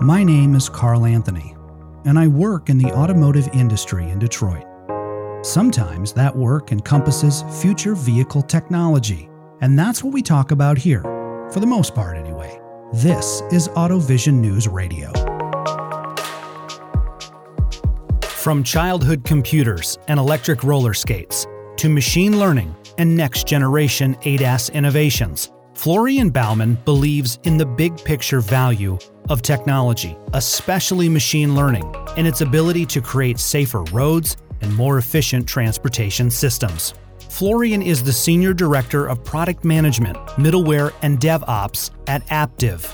My name is Carl Anthony, and I work in the automotive industry in Detroit. Sometimes that work encompasses future vehicle technology, and that's what we talk about here, for the most part anyway. This is AutoVision News Radio. From childhood computers and electric roller skates to machine learning and next generation ADAS innovations, Florian Baumann believes in the big picture value of technology, especially machine learning, and its ability to create safer roads and more efficient transportation systems. Florian is the Senior Director of Product Management, Middleware, and DevOps at Aptiv.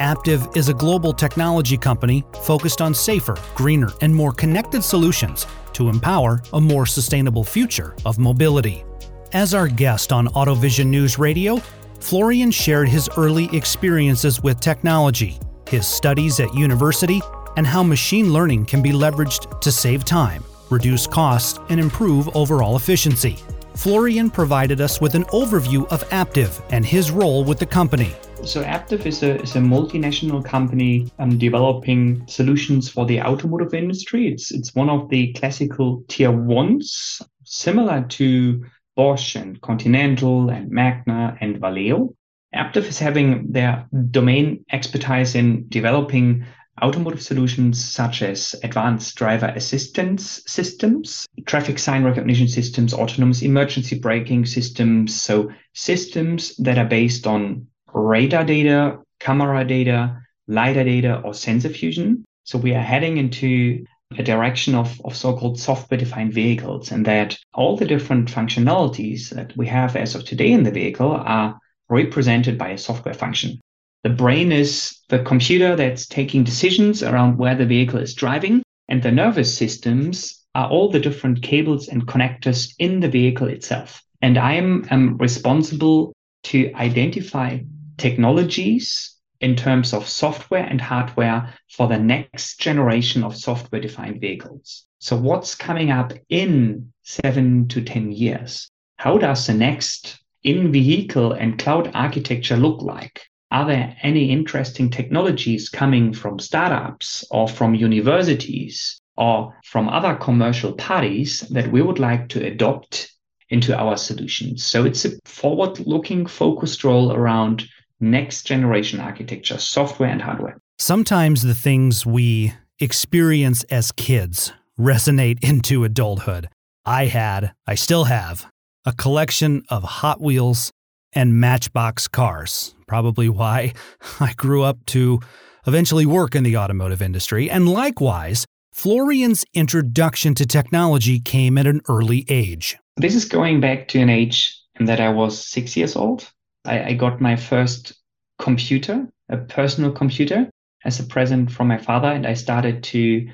Aptiv is a global technology company focused on safer, greener, and more connected solutions to empower a more sustainable future of mobility. As our guest on AutoVision News Radio, Florian shared his early experiences with technology, his studies at university, and how machine learning can be leveraged to save time, reduce costs, and improve overall efficiency. Florian provided us with an overview of Aptiv and his role with the company. So Aptiv is a, is a multinational company um, developing solutions for the automotive industry. It's it's one of the classical tier ones, similar to Bosch and Continental and Magna and Valeo. Aptiv is having their domain expertise in developing automotive solutions such as advanced driver assistance systems, traffic sign recognition systems, autonomous emergency braking systems. So, systems that are based on radar data, camera data, LiDAR data, or sensor fusion. So, we are heading into a direction of, of so-called software-defined vehicles and that all the different functionalities that we have as of today in the vehicle are represented by a software function. The brain is the computer that's taking decisions around where the vehicle is driving, and the nervous systems are all the different cables and connectors in the vehicle itself. And I am um, responsible to identify technologies in terms of software and hardware for the next generation of software defined vehicles. So, what's coming up in seven to 10 years? How does the next in vehicle and cloud architecture look like? Are there any interesting technologies coming from startups or from universities or from other commercial parties that we would like to adopt into our solutions? So, it's a forward looking focused role around next generation architecture, software and hardware. Sometimes the things we experience as kids resonate into adulthood. I had, I still have, a collection of Hot Wheels and Matchbox cars. Probably why I grew up to eventually work in the automotive industry. And likewise, Florian's introduction to technology came at an early age. This is going back to an age that I was six years old. I, I got my first computer, a personal computer, as a present from my father, and I started to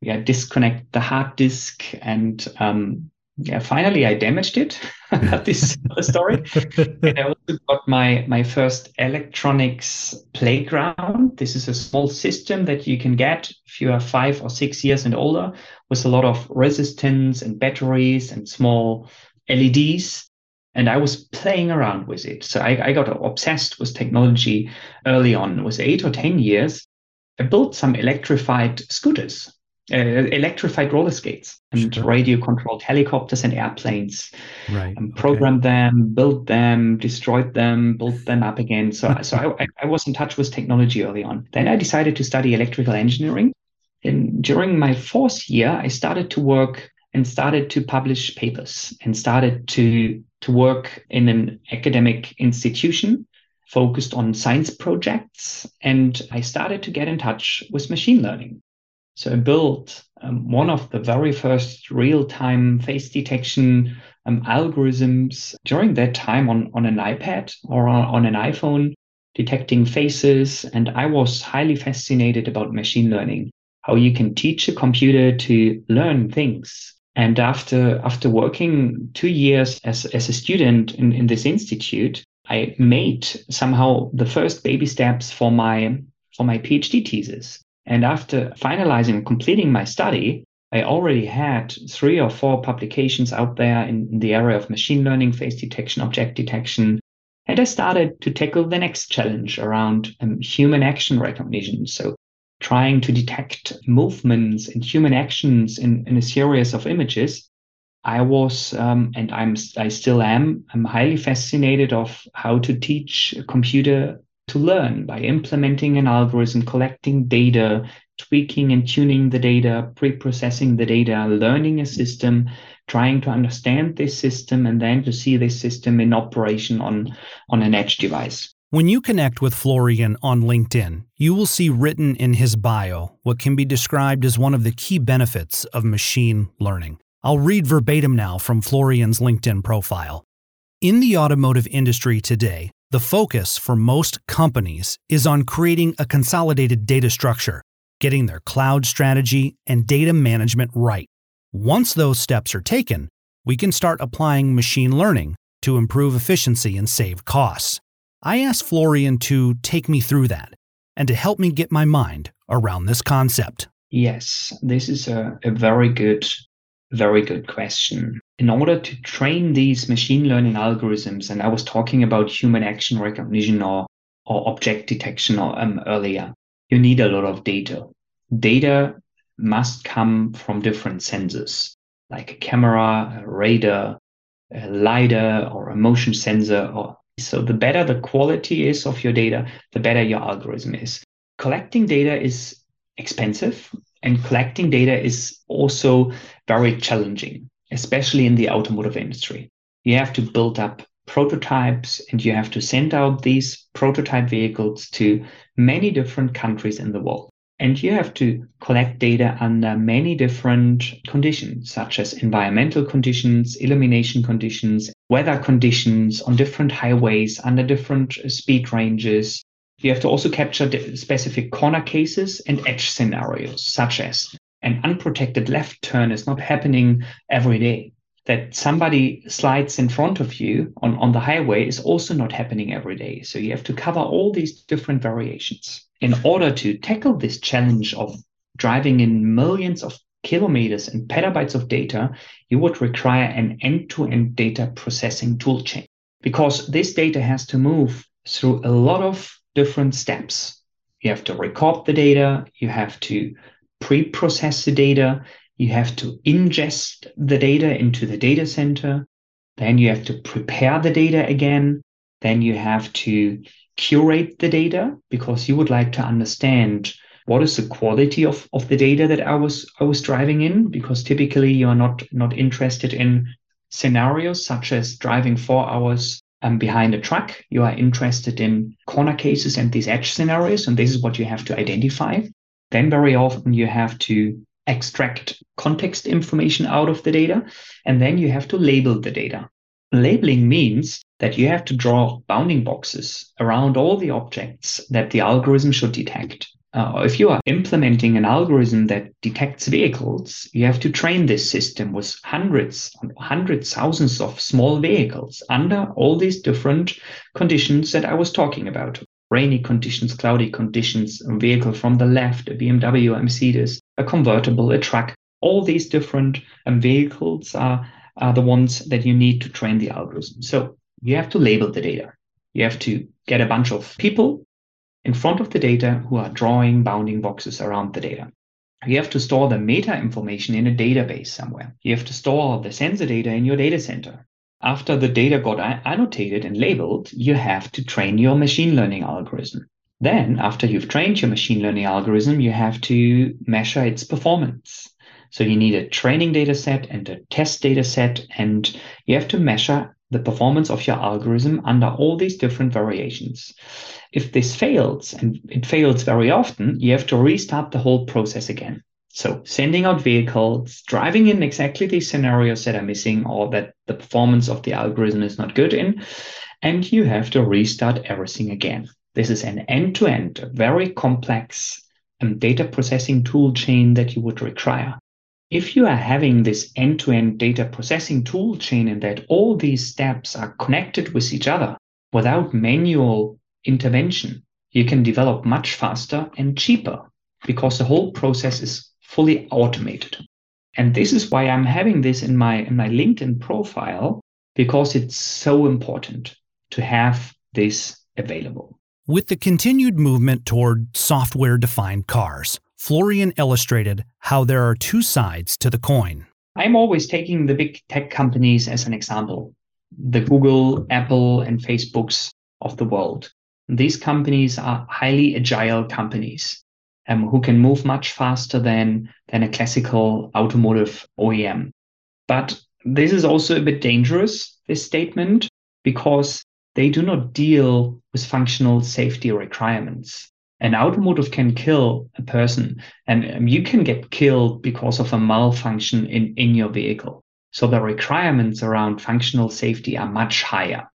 yeah, disconnect the hard disk and um, yeah, finally I damaged it. this story. and I also got my my first electronics playground. This is a small system that you can get if you are five or six years and older, with a lot of resistance and batteries and small LEDs and I was playing around with it. So I, I, got obsessed with technology early on. It was eight or 10 years. I built some electrified scooters, uh, electrified roller skates, and sure. radio controlled helicopters and airplanes. Right. And programmed okay. them, built them, destroyed them, built them up again. So, so I, I was in touch with technology early on. Then I decided to study electrical engineering. And during my fourth year, I started to work and started to publish papers and started to, to work in an academic institution focused on science projects. And I started to get in touch with machine learning. So I built um, one of the very first real time face detection um, algorithms during that time on, on an iPad or on, on an iPhone, detecting faces. And I was highly fascinated about machine learning, how you can teach a computer to learn things and after after working two years as, as a student in, in this institute, I made somehow the first baby steps for my for my PhD thesis. And after finalizing and completing my study, I already had three or four publications out there in, the area of machine learning, face detection, object detection. And I started to tackle the next challenge around um, human action recognition. So trying to detect movements and human actions in, in a series of images, I was, um, and I'm, I still am, I'm highly fascinated of how to teach computer to learn by implementing an algorithm, collecting data, tweaking and tuning the data, pre-processing the data, learning a system, trying to understand this system, and then to see this system in operation on, on an edge device. When you connect with Florian on LinkedIn, you will see written in his bio what can be described as one of the key benefits of machine learning. I'll read verbatim now from Florian's LinkedIn profile. In the automotive industry today, the focus for most companies is on creating a consolidated data structure, getting their cloud strategy and data management right. Once those steps are taken, we can start applying machine learning to improve efficiency and save costs. I asked Florian to take me through that and to help me get my mind around this concept. Yes, this is a, a very good very good question. In order to train these machine learning algorithms, and I was talking about human action recognition or, or object detection or, um, earlier, you need a lot of data. Data must come from different sensors, like a camera, a radar, a LiDAR, or a motion sensor. Or, so the better the quality is of your data, the better your algorithm is. Collecting data is expensive and collecting data is also very challenging, especially in the automotive industry. You have to build up prototypes and you have to send out these prototype vehicles to many different countries in the world. And you have to collect data under many different conditions, such as environmental conditions, illumination conditions, weather conditions on different highways under different speed ranges, you have to also capture specific corner cases and edge scenarios, such as an unprotected left turn is not happening every day. That somebody slides in front of you on, on the highway is also not happening every day. So you have to cover all these different variations. In order to tackle this challenge of driving in millions of kilometers and petabytes of data, you would require an end to end data processing toolchain because this data has to move through a lot of different steps. You have to record the data, you have to pre process the data, you have to ingest the data into the data center, then you have to prepare the data again, then you have to curate the data because you would like to understand what is the quality of, of the data that I was I was driving in because typically you're not not interested in scenarios such as driving four hours um, behind a truck. You are interested in corner cases and these edge scenarios, and this is what you have to identify. Then, very often, you have to extract context information out of the data, and then you have to label the data. Labeling means that you have to draw bounding boxes around all the objects that the algorithm should detect. Uh, if you are implementing an algorithm that detects vehicles, you have to train this system with hundreds, hundreds, thousands of small vehicles under all these different conditions that I was talking about. Rainy conditions, cloudy conditions, a vehicle from the left, a BMW, a Mercedes, a convertible, a truck. All these different um, vehicles are, are the ones that you need to train the algorithm. So you have to label the data. You have to get a bunch of people in front of the data who are drawing bounding boxes around the data. You have to store the meta information in a database somewhere. You have to store the sensor data in your data center. After the data got annotated and labeled, you have to train your machine learning algorithm. Then, after you've trained your machine learning algorithm, you have to measure its performance. So you need a training data set and a test data set, and you have to measure the performance of your algorithm under all these different variations. If this fails, and it fails very often, you have to restart the whole process again. So sending out vehicles, driving in exactly these scenarios that are missing or that the performance of the algorithm is not good in, and you have to restart everything again. This is an end-to-end, very complex um, data processing tool chain that you would require. If you are having this end-to-end data processing tool chain and that all these steps are connected with each other without manual intervention, you can develop much faster and cheaper because the whole process is fully automated. And this is why I'm having this in my in my LinkedIn profile because it's so important to have this available. With the continued movement toward software defined cars, Florian illustrated how there are two sides to the coin. I'm always taking the big tech companies as an example the Google, Apple, and Facebooks of the world. These companies are highly agile companies um, who can move much faster than, than a classical automotive OEM. But this is also a bit dangerous, this statement, because they do not deal with functional safety requirements. An automotive can kill a person, and um, you can get killed because of a malfunction in, in your vehicle. So the requirements around functional safety are much higher.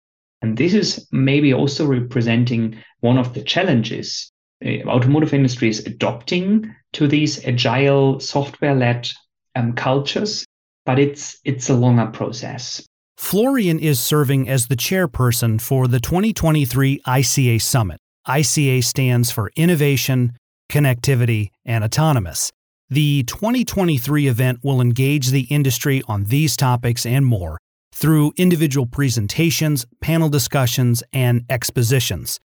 And this is maybe also representing one of the challenges the automotive industry is adopting to these agile software-led um, cultures, but it's it's a longer process. Florian is serving as the chairperson for the 2023 ICA Summit. ICA stands for Innovation, Connectivity, and Autonomous. The 2023 event will engage the industry on these topics and more through individual presentations, panel discussions, and expositions.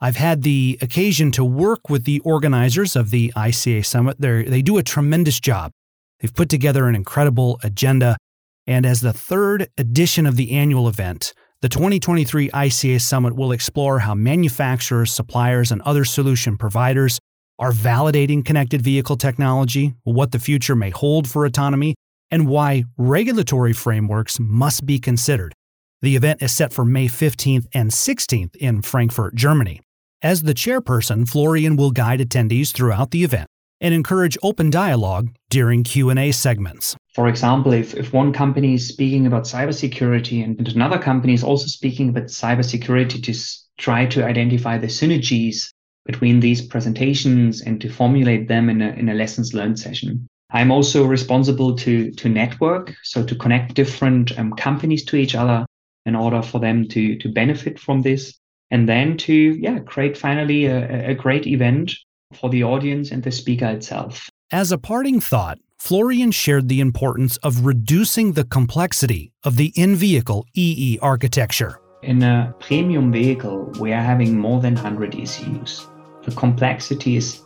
I've had the occasion to work with the organizers of the ICA Summit. They're, they do a tremendous job. They've put together an incredible agenda. And as the third edition of the annual event, the 2023 ICA Summit will explore how manufacturers, suppliers, and other solution providers are validating connected vehicle technology, what the future may hold for autonomy, and why regulatory frameworks must be considered. The event is set for May 15th and 16th in Frankfurt, Germany. As the chairperson, Florian will guide attendees throughout the event and encourage open dialogue during Q&A segments. For example, if, if one company is speaking about cybersecurity and another company is also speaking about cybersecurity to try to identify the synergies between these presentations and to formulate them in a, in a lessons learned session. I'm also responsible to, to network, so to connect different um, companies to each other in order for them to, to benefit from this. And then to yeah create finally a, a great event for the audience and the speaker itself. As a parting thought, Florian shared the importance of reducing the complexity of the in vehicle EE architecture. In a premium vehicle, we are having more than 100 ECUs the complexity is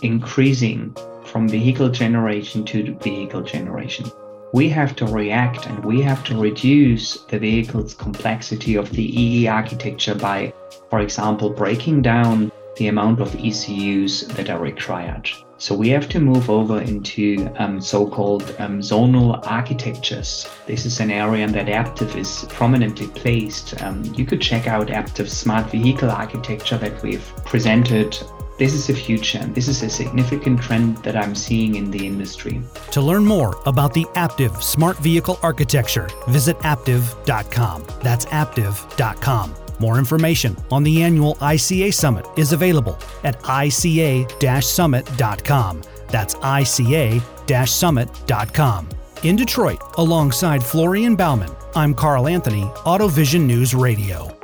increasing from vehicle generation to vehicle generation. We have to react and we have to reduce the vehicle's complexity of the EE architecture by, for example, breaking down the amount of ECUs that are required. So we have to move over into um, so-called um, zonal architectures. This is an area that Aptiv is prominently placed. Um, you could check out Aptiv's smart vehicle architecture that we've presented. This is the future, this is a significant trend that I'm seeing in the industry. To learn more about the Aptiv smart vehicle architecture, visit aptiv.com. That's aptiv.com. More information on the annual ICA Summit is available at ica summit.com. That's ica summit.com. In Detroit, alongside Florian Baumann, I'm Carl Anthony, AutoVision News Radio.